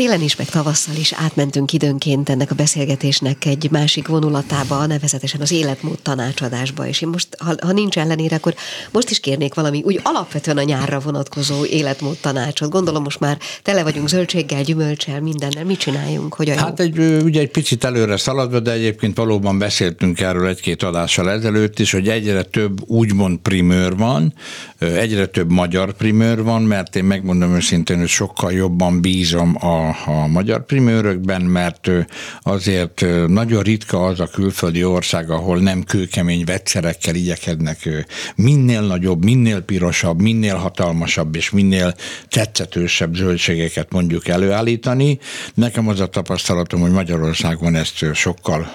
Télen is, meg tavasszal is átmentünk időnként ennek a beszélgetésnek egy másik vonulatába, nevezetesen az életmód tanácsadásba, és én most, ha, ha nincs ellenére, akkor most is kérnék valami úgy alapvetően a nyárra vonatkozó életmód tanácsot. Gondolom most már tele vagyunk zöldséggel, gyümölcsel, mindennel. Mit csináljunk? Hogy hát egy, ugye egy picit előre szaladva, de egyébként valóban beszéltünk erről egy-két adással ezelőtt is, hogy egyre több úgymond primőr van, egyre több magyar primőr van, mert én megmondom őszintén, hogy sokkal jobban bízom a a, magyar primőrökben, mert azért nagyon ritka az a külföldi ország, ahol nem kőkemény vegyszerekkel igyekednek minél nagyobb, minél pirosabb, minél hatalmasabb és minél tetszetősebb zöldségeket mondjuk előállítani. Nekem az a tapasztalatom, hogy Magyarországon ezt sokkal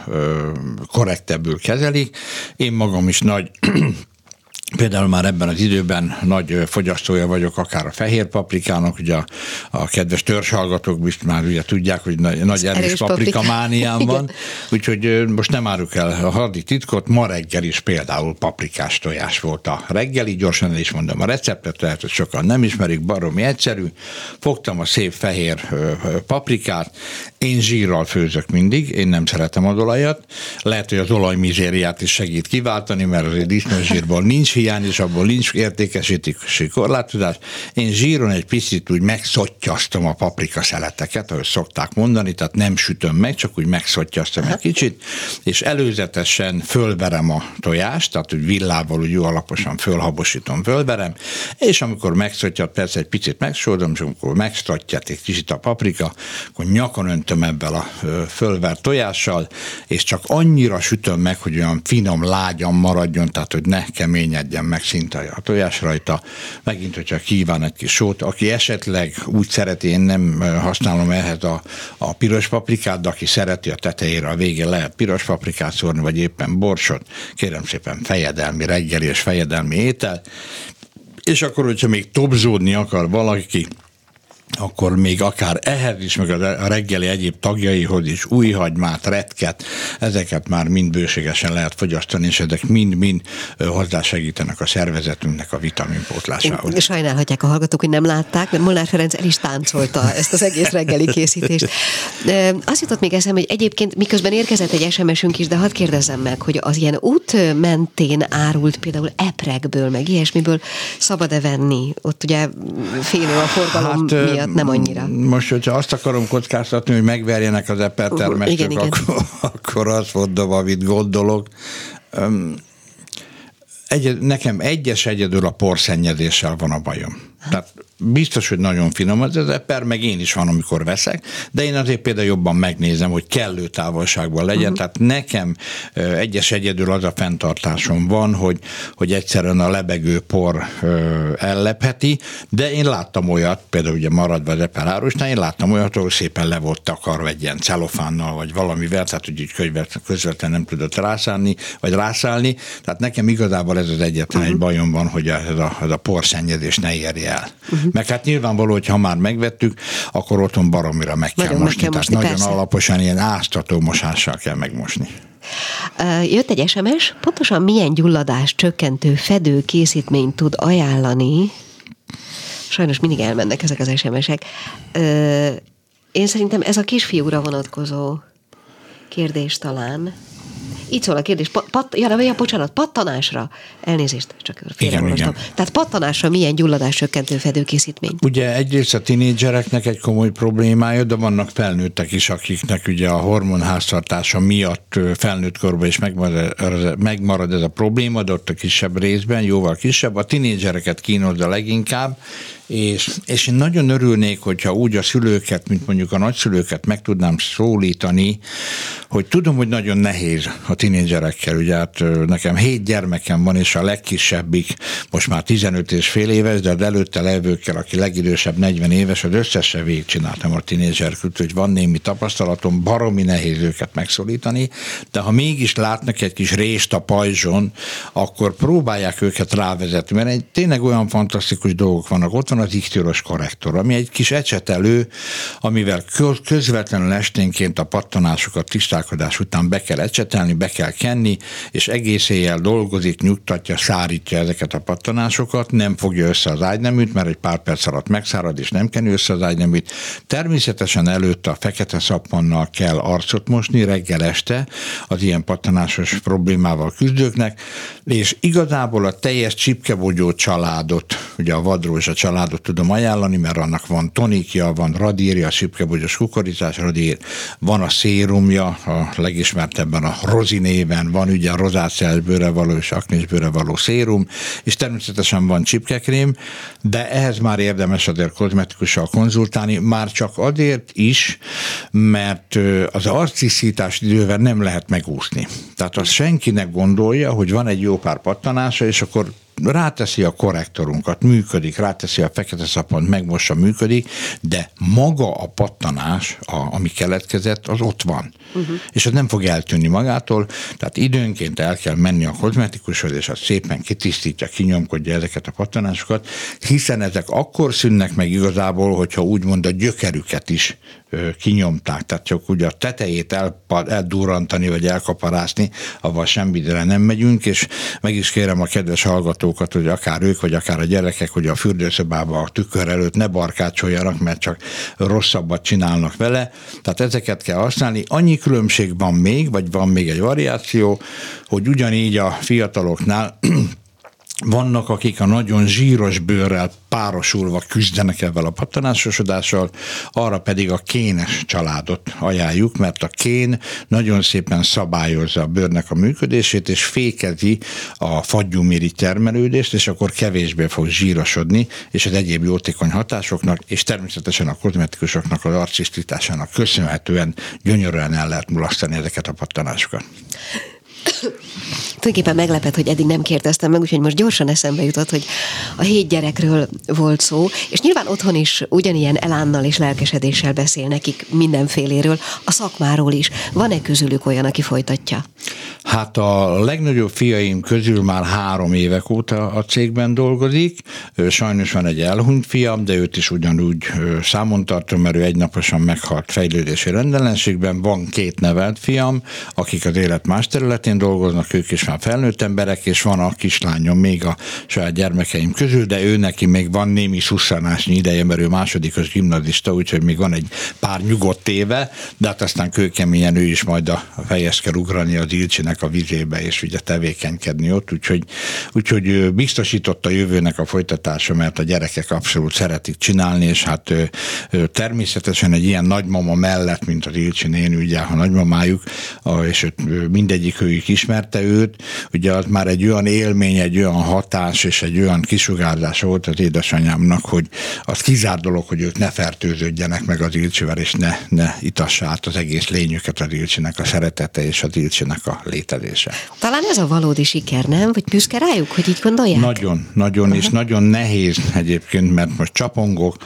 korrektebbül kezelik. Én magam is nagy Például már ebben az időben nagy fogyasztója vagyok, akár a fehér paprikának, ugye a, a kedves törzshallgatók most már ugye tudják, hogy nagy, nagy erős, erős paprika. mániám van, úgyhogy most nem áruk el a hardi titkot, ma reggel is például paprikás tojás volt a reggeli, gyorsan el is mondom a receptet, lehet, hogy sokan nem ismerik, baromi egyszerű. Fogtam a szép fehér paprikát, én zsírral főzök mindig, én nem szeretem az olajat, lehet, hogy az olajmizériát is segít kiváltani, mert azért disznózsírból nincs hiány, és abból nincs értékesítési korlátozás. Én zsíron egy picit úgy megszottyasztom a paprika szeleteket, ahogy szokták mondani, tehát nem sütöm meg, csak úgy megszottyasztom egy kicsit, és előzetesen fölverem a tojást, tehát úgy villával úgy jó alaposan fölhabosítom, fölverem, és amikor megszottyat, persze egy picit megsódom, és amikor megszottyat egy kicsit a paprika, akkor nyakon öntöm ebben a fölvert tojással, és csak annyira sütöm meg, hogy olyan finom, lágyan maradjon, tehát hogy ne keményed engedjen meg szinte a tojás rajta. Megint, hogyha kíván egy kis sót, aki esetleg úgy szereti, én nem használom ehhez a, a piros paprikát, de aki szereti a tetejére, a végén lehet piros paprikát szórni, vagy éppen borsot, kérem szépen fejedelmi reggeli és fejedelmi étel. És akkor, hogyha még tobzódni akar valaki, akkor még akár ehhez is, meg a reggeli egyéb tagjaihoz is új hagymát, retket, ezeket már mind bőségesen lehet fogyasztani, és ezek mind-mind hozzásegítenek a szervezetünknek a vitaminpótlásához. Sajnálhatják a hallgatók, hogy nem látták, mert Molnár Ferenc el is táncolta ezt az egész reggeli készítést. Azt jutott még eszem, hogy egyébként miközben érkezett egy SMS-ünk is, de hadd kérdezzem meg, hogy az ilyen út mentén árult például eprekből, meg ilyesmiből szabad-e venni? Ott ugye félő a forgalom hát, miatt nem annyira. Most, hogyha azt akarom kockáztatni, hogy megverjenek az epertermestek, uh, akkor, akkor azt mondom, amit gondolok. Egy, nekem egyes egyedül a porszennyezéssel van a bajom. Tehát biztos, hogy nagyon finom az eper, meg én is van, amikor veszek, de én azért például jobban megnézem, hogy kellő távolságban legyen, uh-huh. tehát nekem egyes egyedül az a fenntartásom van, hogy, hogy egyszerűen a lebegő por ellepheti, de én láttam olyat, például ugye maradva az eper árusnál, én láttam olyat, ahol szépen le volt takarva egy ilyen celofánnal, vagy valamivel, tehát hogy így közvetlenül nem tudott rászállni, vagy rászállni, tehát nekem igazából ez az egyetlen uh-huh. egy bajom van, hogy ez a, ez a porszennyezés ne érje el. Uh-huh. Meg hát nyilvánvaló, hogy ha már megvettük, akkor otthon baromira meg kell nagyon mosni. Kell mosni tehát persze. nagyon alaposan ilyen áztató mosással kell megmosni. Jött egy SMS, pontosan milyen gyulladás csökkentő fedő készítményt tud ajánlani? Sajnos mindig elmennek ezek az SMS-ek. Én szerintem ez a kisfiúra vonatkozó kérdés talán. Így szól a kérdés. Pat, pat, ja, ja, bocsánat, pattanásra. Elnézést, csak félreolvastam. Tehát pattanásra milyen gyulladás csökkentő fedőkészítmény? Ugye egyrészt a tinédzsereknek egy komoly problémája, de vannak felnőttek is, akiknek ugye a hormonháztartása miatt felnőtt korban is megmarad, megmarad ez a probléma, de ott a kisebb részben, jóval kisebb. A tinédzsereket kínozza leginkább, és, és én nagyon örülnék, hogyha úgy a szülőket, mint mondjuk a nagyszülőket meg tudnám szólítani, hogy tudom, hogy nagyon nehéz a tinédzserekkel. Ugye hát nekem hét gyermekem van, és a legkisebbik most már 15 és fél éves, de az előtte levőkkel, aki legidősebb 40 éves, az összesen végigcsináltam a tinédzserkült, hogy van némi tapasztalatom, baromi nehéz őket megszólítani, de ha mégis látnak egy kis rést a pajzson, akkor próbálják őket rávezetni, mert egy, tényleg olyan fantasztikus dolgok vannak. Ott van az iktioros korrektor, ami egy kis ecsetelő, amivel közvetlenül esténként a pattanásokat tisztálkodás után be kell ecsetelni, be kell kenni, és egész éjjel dolgozik, nyugtatja, szárítja ezeket a pattanásokat, nem fogja össze az ágyneműt, mert egy pár perc alatt megszárad, és nem kenő össze az ágyneműt. Természetesen előtte a fekete szappannal kell arcot mosni reggel este az ilyen pattanásos problémával küzdőknek, és igazából a teljes csipkebogyó családot, ugye a vadrózsa családot tudom ajánlani, mert annak van tonikja, van radírja, csipkebogyós kukoricás radír, van a szérumja, a legismertebben a rozi néven, van ugye a rozáciás való és aknisbőre való szérum, és természetesen van csipkekrém, de ehhez már érdemes azért kozmetikussal konzultálni, már csak azért is, mert az arciszítás idővel nem lehet megúszni. Tehát azt senkinek gondolja, hogy van egy jó pár pattanása, és akkor ráteszi a korrektorunkat, működik, ráteszi a fekete szapont, megmossa, működik, de maga a pattanás, a, ami keletkezett, az ott van. Uh-huh. És az nem fog eltűnni magától, tehát időnként el kell menni a kozmetikushoz, és az szépen kitisztítja, kinyomkodja ezeket a pattanásokat, hiszen ezek akkor szűnnek meg igazából, hogyha úgymond a gyökerüket is kinyomták, tehát csak ugye a tetejét el, eldurrantani vagy elkaparászni, avval semmire nem megyünk, és meg is kérem a kedves hallgatókat, hogy akár ők, vagy akár a gyerekek, hogy a fürdőszobába a tükör előtt ne barkácsoljanak, mert csak rosszabbat csinálnak vele. Tehát ezeket kell használni. Annyi különbség van még, vagy van még egy variáció, hogy ugyanígy a fiataloknál vannak, akik a nagyon zsíros bőrrel párosulva küzdenek ebben a pattanásosodással, arra pedig a kénes családot ajánljuk, mert a kén nagyon szépen szabályozza a bőrnek a működését, és fékezi a fagyúmiri termelődést, és akkor kevésbé fog zsírosodni, és az egyéb jótékony hatásoknak, és természetesen a kozmetikusoknak az arcisztításának köszönhetően gyönyörűen el lehet mulasztani ezeket a pattanásokat. Tulajdonképpen meglepett, hogy eddig nem kérdeztem meg, úgyhogy most gyorsan eszembe jutott, hogy a hét gyerekről volt szó, és nyilván otthon is ugyanilyen elánnal és lelkesedéssel beszél nekik mindenféléről, a szakmáról is. Van-e közülük olyan, aki folytatja? Hát a legnagyobb fiaim közül már három évek óta a cégben dolgozik. Sajnos van egy elhunyt fiam, de őt is ugyanúgy számon tartom, mert ő egynaposan meghalt fejlődési rendellenségben. Van két nevelt fiam, akik az élet más területén dolgoznak, ők is már felnőtt emberek, és van a kislányom még a saját gyermekeim közül, de ő neki még van némi szusszanásnyi ideje, mert ő másodikos gimnazista, úgyhogy még van egy pár nyugodt éve, de hát aztán kőkeményen ő is majd a fejez kell ugrani az Ilcsinek a vizébe, és ugye tevékenykedni ott, úgyhogy, úgyhogy biztosította a jövőnek a folytatása, mert a gyerekek abszolút szeretik csinálni, és hát természetesen egy ilyen nagymama mellett, mint az Ilcsi néni, ugye, ha nagymamájuk, és mindegyik őjük ismerte őt, ugye az már egy olyan élmény, egy olyan hatás és egy olyan kisugárzás volt az édesanyámnak, hogy az kizár dolog, hogy ők ne fertőződjenek meg az Ilcsivel, és ne, ne itassa át az egész lényüket az Ilcsinek a szeretete és az Ilcsinek a létezése. Talán ez a valódi siker, nem? Vagy büszke rájuk, hogy így gondolják? Nagyon, nagyon, uh-huh. és nagyon nehéz egyébként, mert most csapongok,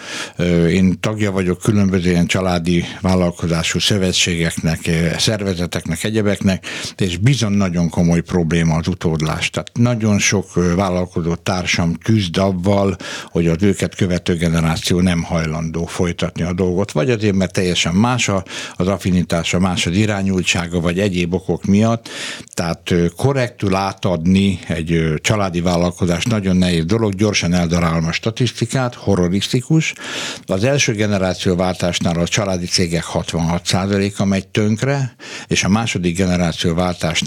én tagja vagyok különböző ilyen családi vállalkozású szövetségeknek, szervezeteknek, egyebeknek, és bizony nagyon komoly probléma az utódlás. Tehát nagyon sok vállalkozó társam küzd avval, hogy az őket követő generáció nem hajlandó folytatni a dolgot, vagy azért, mert teljesen más az affinitása, más az irányultsága, vagy egyéb okok miatt. Tehát korrektül átadni egy családi vállalkozás nagyon nehéz dolog, gyorsan eldarálom a statisztikát, horrorisztikus. Az első generáció váltásnál a családi cégek 66%-a megy tönkre, és a második generáció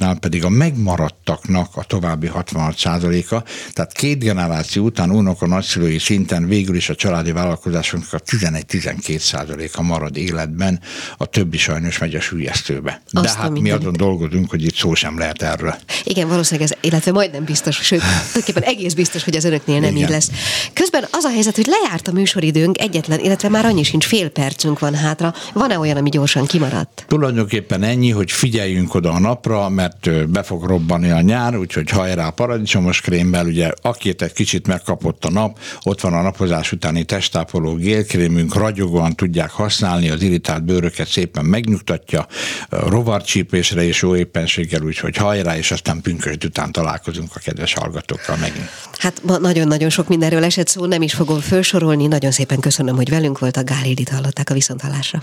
váltásnál pedig a megmaradtaknak a további 66%-a, tehát két generáció után unok a nagyszülői szinten végül is a családi vállalkozásoknak a 11-12%-a marad életben, a többi sajnos megy a sülyeztőbe. De Azt hát mi azon dolgozunk, hogy itt szó sem lehet erről. Igen, valószínűleg ez, illetve majdnem biztos, sőt, tulajdonképpen egész biztos, hogy az önöknél nem Igen. így lesz. Közben az a helyzet, hogy lejárt a műsoridőnk egyetlen, illetve már annyi sincs, fél percünk van hátra. Van-e olyan, ami gyorsan kimaradt? Tulajdonképpen ennyi, hogy figyeljünk oda a napra, mert be fog robbanni a nyár, úgyhogy hajrá paradicsomos krémmel, ugye akit egy kicsit megkapott a nap, ott van a napozás utáni testápoló gélkrémünk, ragyogóan tudják használni, az irritált bőröket szépen megnyugtatja, rovarcsípésre és jó éppenséggel, úgyhogy hajrá, és aztán pünkösd után találkozunk a kedves hallgatókkal megint. Hát ma nagyon-nagyon sok mindenről esett szó, nem is fogom felsorolni. Nagyon szépen köszönöm, hogy velünk volt a Gálidit hallották a viszontalásra.